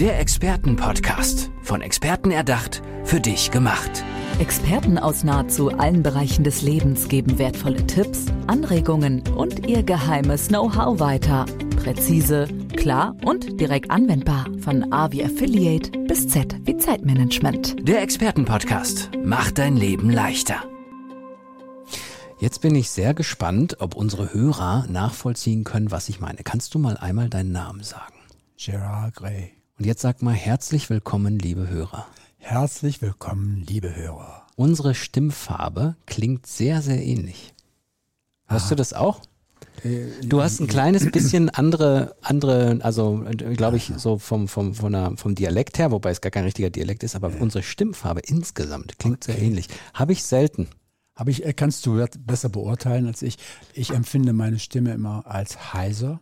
Der Expertenpodcast. Von Experten erdacht, für dich gemacht. Experten aus nahezu allen Bereichen des Lebens geben wertvolle Tipps, Anregungen und ihr geheimes Know-how weiter. Präzise, klar und direkt anwendbar. Von A wie Affiliate bis Z wie Zeitmanagement. Der Expertenpodcast macht dein Leben leichter. Jetzt bin ich sehr gespannt, ob unsere Hörer nachvollziehen können, was ich meine. Kannst du mal einmal deinen Namen sagen? Gerard Gray. Und jetzt sag mal herzlich willkommen, liebe Hörer. Herzlich willkommen, liebe Hörer. Unsere Stimmfarbe klingt sehr, sehr ähnlich. Hörst Ah. du das auch? Äh, Du hast ein kleines bisschen andere, andere, also glaube ich, so vom, vom, von der, vom Dialekt her, wobei es gar kein richtiger Dialekt ist, aber unsere Stimmfarbe insgesamt klingt sehr ähnlich. Habe ich selten. Habe ich, äh, kannst du besser beurteilen als ich. Ich empfinde meine Stimme immer als heiser,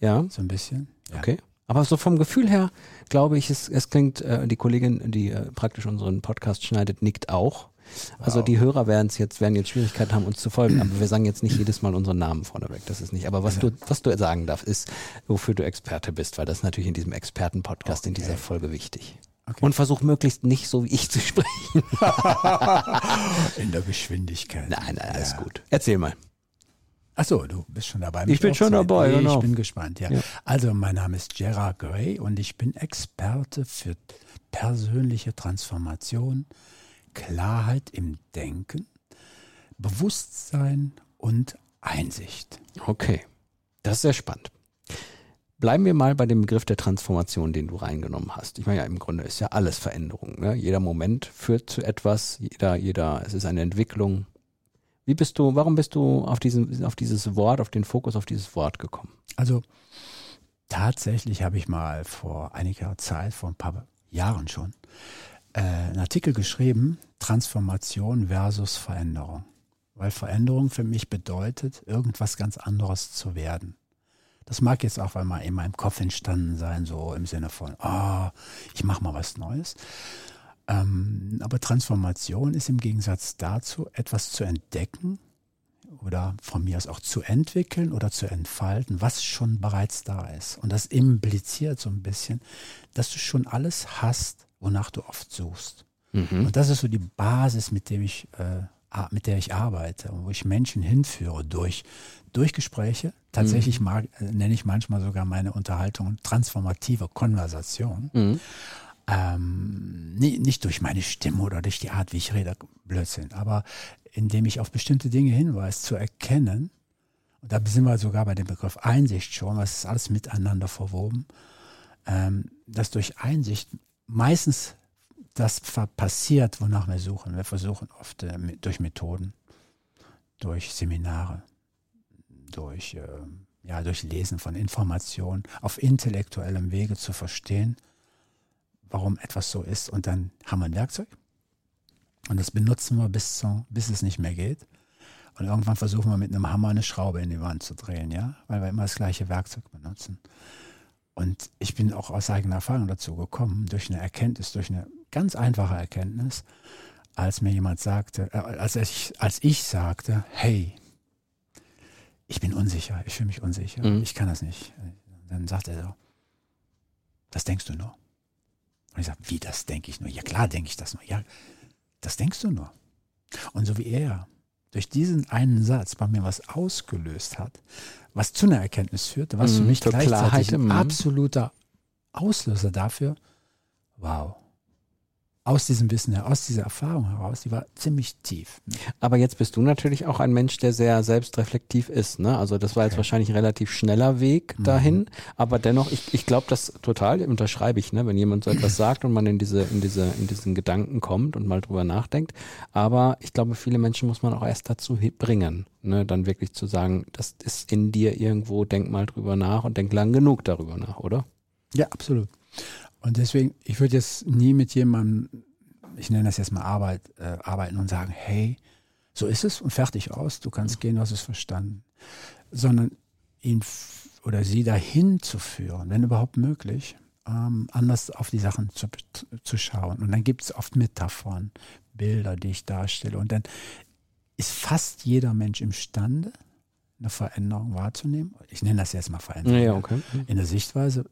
Ja, so ein bisschen. Ja. okay. Aber so vom Gefühl her glaube ich, es, es klingt, äh, die Kollegin, die äh, praktisch unseren Podcast schneidet, nickt auch. Also Wow. die Hörer werden jetzt, werden jetzt Schwierigkeiten haben, uns zu folgen, aber wir sagen jetzt nicht jedes Mal unseren Namen vorneweg. Das ist nicht. Aber was du, was du sagen darfst, ist, wofür du Experte bist, weil das ist natürlich in diesem Expertenpodcast in dieser Folge wichtig. Okay. Und versuch möglichst nicht so wie ich zu sprechen. In der Geschwindigkeit. Nein, nein, alles Ja. gut. Erzähl mal. Achso, du bist schon dabei. Ich bin schon dabei, Nee, genau. Ich bin gespannt, ja. Ja. Also, mein Name ist Gerard Gray und ich bin Experte für persönliche Transformation, Klarheit im Denken, Bewusstsein und Einsicht. Okay. Das ist sehr spannend. Bleiben wir mal bei dem Begriff der Transformation, den du reingenommen hast. Ich meine ja, im Grunde ist ja alles Veränderung. Ne? Jeder Moment führt zu etwas, jeder, jeder, es ist eine Entwicklung. Wie bist du, warum bist du auf diesen, auf dieses Wort, auf den Fokus auf dieses Wort gekommen? Also tatsächlich habe ich mal vor einiger Zeit, vor ein paar Jahren schon, äh, einen Artikel geschrieben, Transformation versus Veränderung. Weil Veränderung für mich bedeutet, irgendwas ganz anderes zu werden. Das mag jetzt auch einmal in meinem Kopf entstanden sein, so im Sinne von, ah, ich mache mal was Neues. Ähm, aber Transformation ist im Gegensatz dazu, etwas zu entdecken, oder von mir aus auch zu entwickeln oder zu entfalten, was schon bereits da ist. Und das impliziert so ein bisschen, dass du schon alles hast, wonach du oft suchst. Und das ist so die Basis, mit dem ich, äh, mit der ich arbeite und wo ich Menschen hinführe durch, durch Gespräche. Tatsächlich mag, äh, nenne ich manchmal sogar meine Unterhaltung transformative Konversation. Ähm, nicht durch meine Stimme oder durch die Art, wie ich rede, Blödsinn, aber indem ich auf bestimmte Dinge hinweise, zu erkennen, und da sind wir sogar bei dem Begriff Einsicht schon, was ist alles miteinander verwoben, ähm, dass durch Einsicht meistens das passiert, wonach wir suchen. Wir versuchen oft äh, durch Methoden, durch Seminare, durch, äh, ja, durch Lesen von Informationen auf intellektuellem Wege zu verstehen, warum etwas so ist. Und dann haben wir ein Werkzeug und das benutzen wir bis, zu, bis es nicht mehr geht. Und irgendwann versuchen wir mit einem Hammer eine Schraube in die Wand zu drehen, ja, weil wir immer das gleiche Werkzeug benutzen. Und ich bin auch aus eigener Erfahrung dazu gekommen, durch eine Erkenntnis, durch eine ganz einfache Erkenntnis, als mir jemand sagte, äh, als, ich, als ich sagte, hey, ich bin unsicher, ich fühle mich unsicher, Mhm. ich kann das nicht. Dann sagt er so, das denkst du nur. Und ich sage, wie, das denke ich nur? Ja klar denke ich das nur. Ja, das denkst du nur. Und so wie er durch diesen einen Satz bei mir was ausgelöst hat, was zu einer Erkenntnis führte, was für Mhm, mich gleichzeitig Klarheit, ein mhm. absoluter Auslöser dafür, wow, aus diesem Wissen, her- aus dieser Erfahrung heraus, die war ziemlich tief. Aber jetzt bist du natürlich auch ein Mensch, der sehr selbstreflektiv ist. Ne? Also das war jetzt Okay. wahrscheinlich ein relativ schneller Weg dahin. Aber dennoch, ich, ich glaube das total, unterschreibe ich, ne? wenn jemand so etwas sagt und man in diese, in diese, in diesen Gedanken kommt und mal drüber nachdenkt. Aber ich glaube, viele Menschen muss man auch erst dazu bringen, ne? dann wirklich zu sagen, das ist in dir irgendwo, denk mal drüber nach und denk lang genug darüber nach, oder? Ja, absolut. Und deswegen, ich würde jetzt nie mit jemandem, ich nenne das jetzt mal Arbeit, äh, arbeiten und sagen, hey, so ist es und fertig aus, du kannst gehen, du hast es verstanden. Sondern ihn oder sie dahin zu führen, wenn überhaupt möglich, ähm, anders auf die Sachen zu, zu schauen. Und dann gibt es oft Metaphern, Bilder, die ich darstelle. Und dann ist fast jeder Mensch imstande, eine Veränderung wahrzunehmen. Ich nenne das jetzt mal Veränderung. Ja, okay. In der Sichtweise,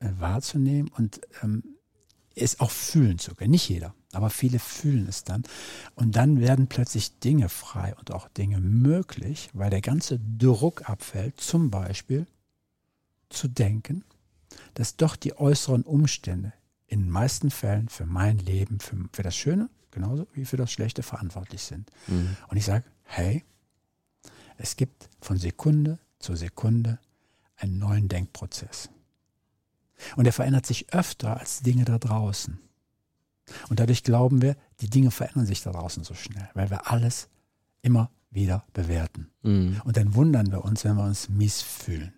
äh, wahrzunehmen und ähm, es auch fühlen zu können. Nicht jeder, aber viele fühlen es dann. Und dann werden plötzlich Dinge frei und auch Dinge möglich, weil der ganze Druck abfällt, zum Beispiel zu denken, dass doch die äußeren Umstände in den meisten Fällen für mein Leben, für, für das Schöne genauso wie für das Schlechte verantwortlich sind. Mhm. Und ich sage, hey, es gibt von Sekunde zu Sekunde einen neuen Denkprozess. Und er verändert sich öfter als Dinge da draußen. Und dadurch glauben wir, die Dinge verändern sich da draußen so schnell, weil wir alles immer wieder bewerten. Mhm. Und dann wundern wir uns, wenn wir uns mies fühlen.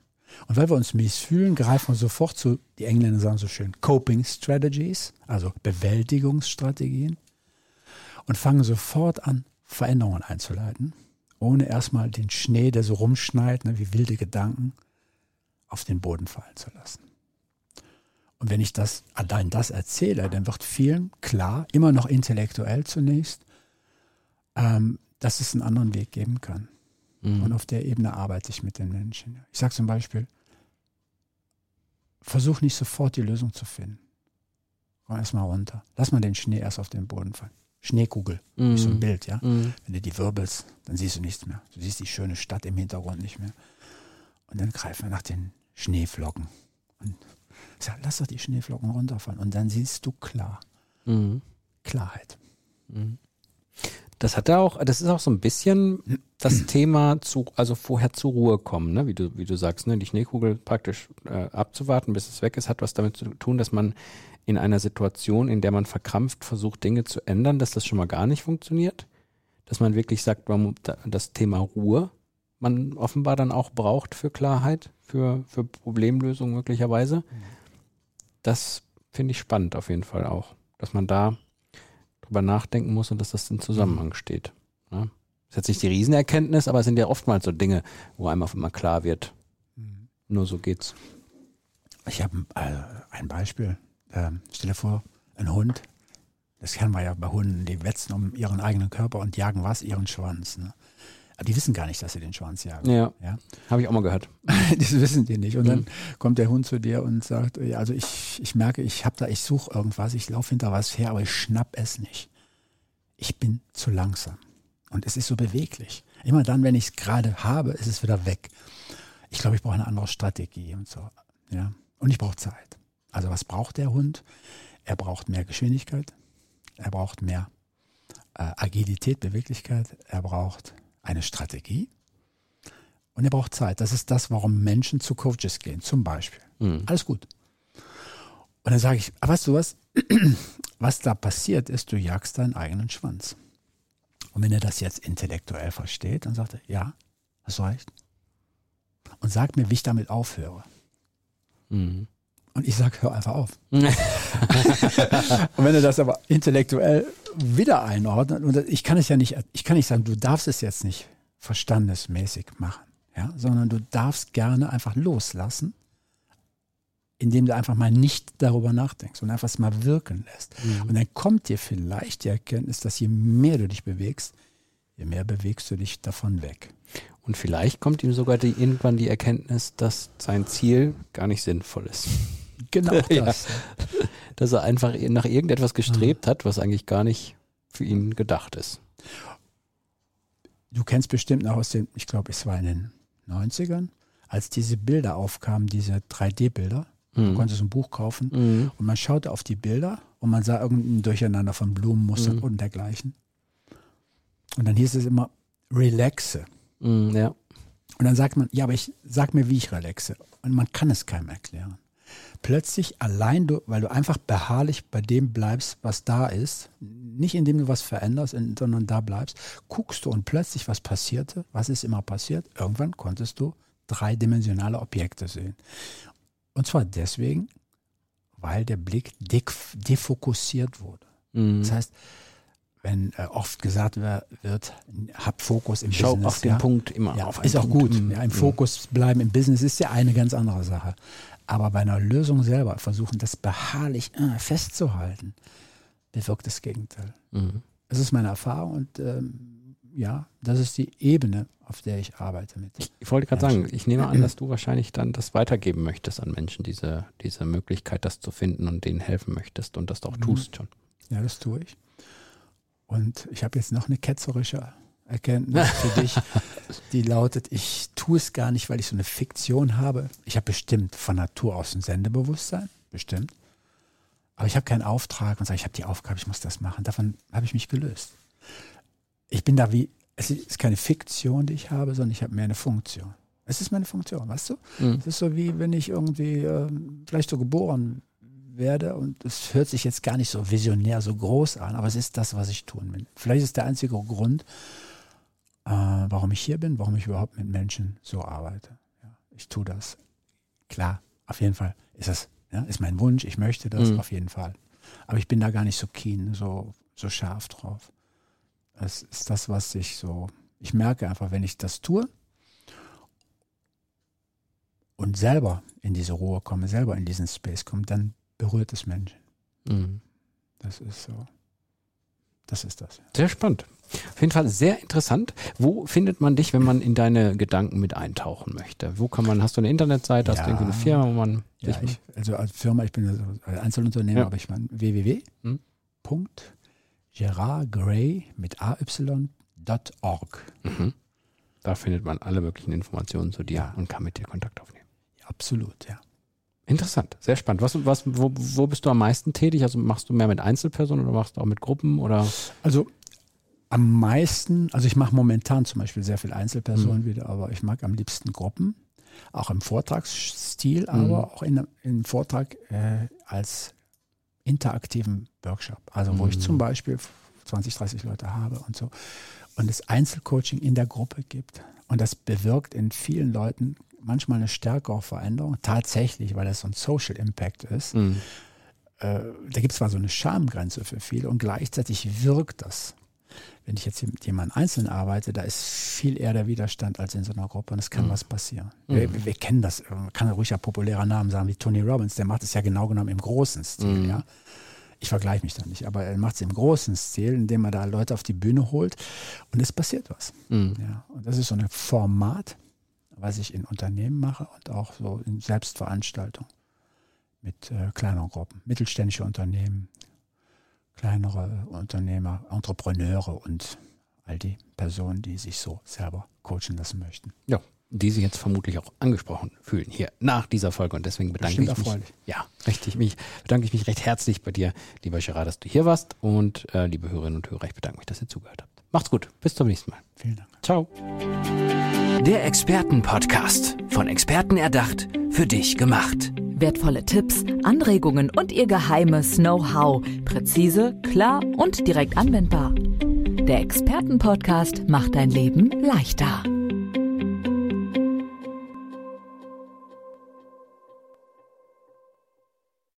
Und weil wir uns mies fühlen, greifen wir sofort zu, die Engländer sagen so schön, Coping Strategies, also Bewältigungsstrategien, und fangen sofort an, Veränderungen einzuleiten, ohne erstmal den Schnee, der so rumschneit, ne, wie wilde Gedanken, auf den Boden fallen zu lassen. Und wenn ich das allein das erzähle, dann wird vielen klar, immer noch intellektuell zunächst, ähm, dass es einen anderen Weg geben kann. Mhm. Und auf der Ebene arbeite ich mit den Menschen. Ich sage zum Beispiel, versuch nicht sofort die Lösung zu finden. Komm erstmal runter. Lass mal den Schnee erst auf den Boden fallen. Schneekugel, mhm. wie so ein Bild, ja. Mhm. Wenn du die wirbelst, dann siehst du nichts mehr. Du siehst die schöne Stadt im Hintergrund nicht mehr. Und dann greifen wir nach den Schneeflocken. Und sag, lass doch die Schneeflocken runterfallen. Und dann siehst du klar. Mhm. Klarheit. Mhm. Das hat ja auch, das ist auch so ein bisschen das Thema zu, also vorher zur Ruhe kommen, ne? wie du, wie du sagst, ne? die Schneekugel praktisch äh, abzuwarten, bis es weg ist, hat was damit zu tun, dass man in einer Situation, in der man verkrampft versucht, Dinge zu ändern, dass das schon mal gar nicht funktioniert. Dass man wirklich sagt, man, das Thema Ruhe man offenbar dann auch braucht für Klarheit, für, für Problemlösung möglicherweise. Das finde ich spannend auf jeden Fall auch, dass man da drüber nachdenken muss und dass das in Zusammenhang steht. Ja? Das ist jetzt nicht die Riesenerkenntnis, aber es sind ja oftmals so Dinge, wo einem auf einmal klar wird. Mhm. Nur so geht's. Ich habe äh, ein Beispiel. Ähm, stell dir vor, ein Hund, das kennen wir ja bei Hunden, die wetzen um ihren eigenen Körper und jagen was? Ihren Schwanz. Ne? Aber die wissen gar nicht, dass sie den Schwanz jagen. Ja, ja? habe ich auch mal gehört. das wissen die nicht. Und mhm. dann kommt der Hund zu dir und sagt, also ich, ich merke, ich habe da, ich suche irgendwas, ich laufe hinter was her, aber ich schnapp es nicht. Ich bin zu langsam. Und es ist so beweglich. Immer dann, wenn ich es gerade habe, ist es wieder weg. Ich glaube, ich brauche eine andere Strategie und so. Ja. Und ich brauche Zeit. Also was braucht der Hund? Er braucht mehr Geschwindigkeit. Er braucht mehr äh, Agilität, Beweglichkeit. Er braucht eine Strategie und er braucht Zeit. Das ist das, warum Menschen zu Coaches gehen, zum Beispiel. Mhm. Alles gut. Und dann sage ich, aber weißt du was? Was da passiert ist, du jagst deinen eigenen Schwanz. Und wenn er das jetzt intellektuell versteht, dann sagt er, ja, das reicht. Und sagt mir, wie ich damit aufhöre. Mhm. Und ich sage, hör einfach auf. und wenn er das aber intellektuell wieder einordnet, und ich kann es ja nicht, ich kann nicht sagen, du darfst es jetzt nicht verstandesmäßig machen, ja, sondern du darfst gerne einfach loslassen, indem du einfach mal nicht darüber nachdenkst und einfach es mal wirken lässt. Mhm. Und dann kommt dir vielleicht die Erkenntnis, dass je mehr du dich bewegst, je mehr bewegst du dich davon weg. Und vielleicht kommt ihm sogar die, irgendwann die Erkenntnis, dass sein Ziel gar nicht sinnvoll ist. Genau das. Ja. Dass er einfach nach irgendetwas gestrebt hat, was eigentlich gar nicht für ihn gedacht ist. Du kennst bestimmt noch aus den, ich glaube, es war in den 90ern, als diese Bilder aufkamen, diese 3D-Bilder. Mhm. Du konntest ein Buch kaufen mhm. und man schaute auf die Bilder und man sah irgendein Durcheinander von Blumenmustern mhm. und dergleichen. Und dann hieß es immer, relaxe. Mhm, ja. Und dann sagt man, ja, aber ich sag mir, wie ich relaxe. Und man kann es keinem erklären plötzlich allein, du, weil du einfach beharrlich bei dem bleibst, was da ist, nicht indem du was veränderst, sondern da bleibst, guckst du und plötzlich was passierte, was ist immer passiert, irgendwann konntest du dreidimensionale Objekte sehen. Und zwar deswegen, weil der Blick defokussiert wurde. Mhm. Das heißt, wenn äh, oft gesagt wird, hab Fokus im Schau Business. auf den ja, Punkt immer. Ja, auf ist auch gut. Mhm. Ja, Im Fokus bleiben im Business ist ja eine ganz andere Sache. Aber bei einer Lösung selber versuchen, das beharrlich äh, festzuhalten, bewirkt das Gegenteil. Mhm. Das ist meine Erfahrung und ähm, ja, das ist die Ebene, auf der ich arbeite mit. Ich, ich wollte gerade sagen, ich nehme an, dass du wahrscheinlich dann das weitergeben möchtest an Menschen, diese, diese Möglichkeit, das zu finden und denen helfen möchtest und das auch mhm. tust schon. Ja, das tue ich. Und ich habe jetzt noch eine ketzerische Erkenntnis für dich, die lautet, ich tue es gar nicht, weil ich so eine Fiktion habe. Ich habe bestimmt von Natur aus ein Sendebewusstsein, bestimmt. Aber ich habe keinen Auftrag und sage, ich habe die Aufgabe, ich muss das machen. Davon habe ich mich gelöst. Ich bin da wie, es ist keine Fiktion, die ich habe, sondern ich habe mehr eine Funktion. Es ist meine Funktion, weißt du? Mhm. Es ist so wie, wenn ich irgendwie äh, vielleicht so geboren werde und es hört sich jetzt gar nicht so visionär, so groß an, aber es ist das, was ich tun will. Vielleicht ist der einzige Grund, äh, warum ich hier bin, warum ich überhaupt mit Menschen so arbeite. Ja, ich tue das. Klar, auf jeden Fall ist das, ja, ist mein Wunsch, ich möchte das mhm. auf jeden Fall. Aber ich bin da gar nicht so keen, so, so scharf drauf. Es ist das, was ich so, ich merke einfach, wenn ich das tue und selber in diese Ruhe komme, selber in diesen Space komme, dann berührt es Menschen. Mhm. Das ist so. Das ist das. Sehr spannend. Auf jeden Fall sehr interessant. Wo findet man dich, wenn man in deine Gedanken mit eintauchen möchte? Wo kann man, hast du eine Internetseite, hast du irgendwie eine Firma, wo man ja, ich, also als Firma, ich bin also Einzelunternehmer, ja. aber ich meine www.gerardgray mit ay.org. Mhm. Da findet man alle möglichen Informationen zu dir ja. und kann mit dir Kontakt aufnehmen. absolut, ja. Interessant, sehr spannend. Was, was, wo, wo bist du am meisten tätig? Also machst du mehr mit Einzelpersonen oder machst du auch mit Gruppen oder? Also am meisten, also ich mache momentan zum Beispiel sehr viel Einzelpersonen mhm. wieder, aber ich mag am liebsten Gruppen, auch im Vortragsstil, mhm. aber auch in, im Vortrag äh, als interaktiven Workshop. Also wo mhm. ich zum Beispiel 20, 30 Leute habe und so. Und es Einzelcoaching in der Gruppe gibt. Und das bewirkt in vielen Leuten manchmal eine stärkere Veränderung, tatsächlich, weil das so ein Social Impact ist. Mhm. Äh, da gibt es zwar so eine Schamgrenze für viele und gleichzeitig wirkt das. Wenn ich jetzt mit jemandem einzeln arbeite, da ist viel eher der Widerstand als in so einer Gruppe und es kann mhm. was passieren. Mhm. Wir, wir, kennen das, man kann ruhig ja populärer Namen sagen wie Tony Robbins, der macht es ja genau genommen im großen Stil, mhm. ja. Ich vergleiche mich da nicht, aber er macht es im großen Stil, indem er da Leute auf die Bühne holt und es passiert was. Mhm. Ja, und das ist so ein Format, was ich in Unternehmen mache und auch so in Selbstveranstaltungen mit äh, kleineren Gruppen, mittelständische Unternehmen, kleinere Unternehmer, Entrepreneure und all die Personen, die sich so selber coachen lassen möchten. Ja, die sich jetzt vermutlich auch angesprochen fühlen hier nach dieser Folge und deswegen bedanke ich mich. Ja, richtig, mich bedanke ich mich recht herzlich bei dir, lieber Gerard, dass du hier warst und äh, liebe Hörerinnen und Hörer, ich bedanke mich, dass ihr zugehört habt. Macht's gut, bis zum nächsten Mal. Vielen Dank. Ciao. Der Expertenpodcast. Von Experten erdacht, für dich gemacht. Wertvolle Tipps, Anregungen und ihr geheimes Know-how. Präzise, klar und direkt anwendbar. Der Expertenpodcast macht dein Leben leichter.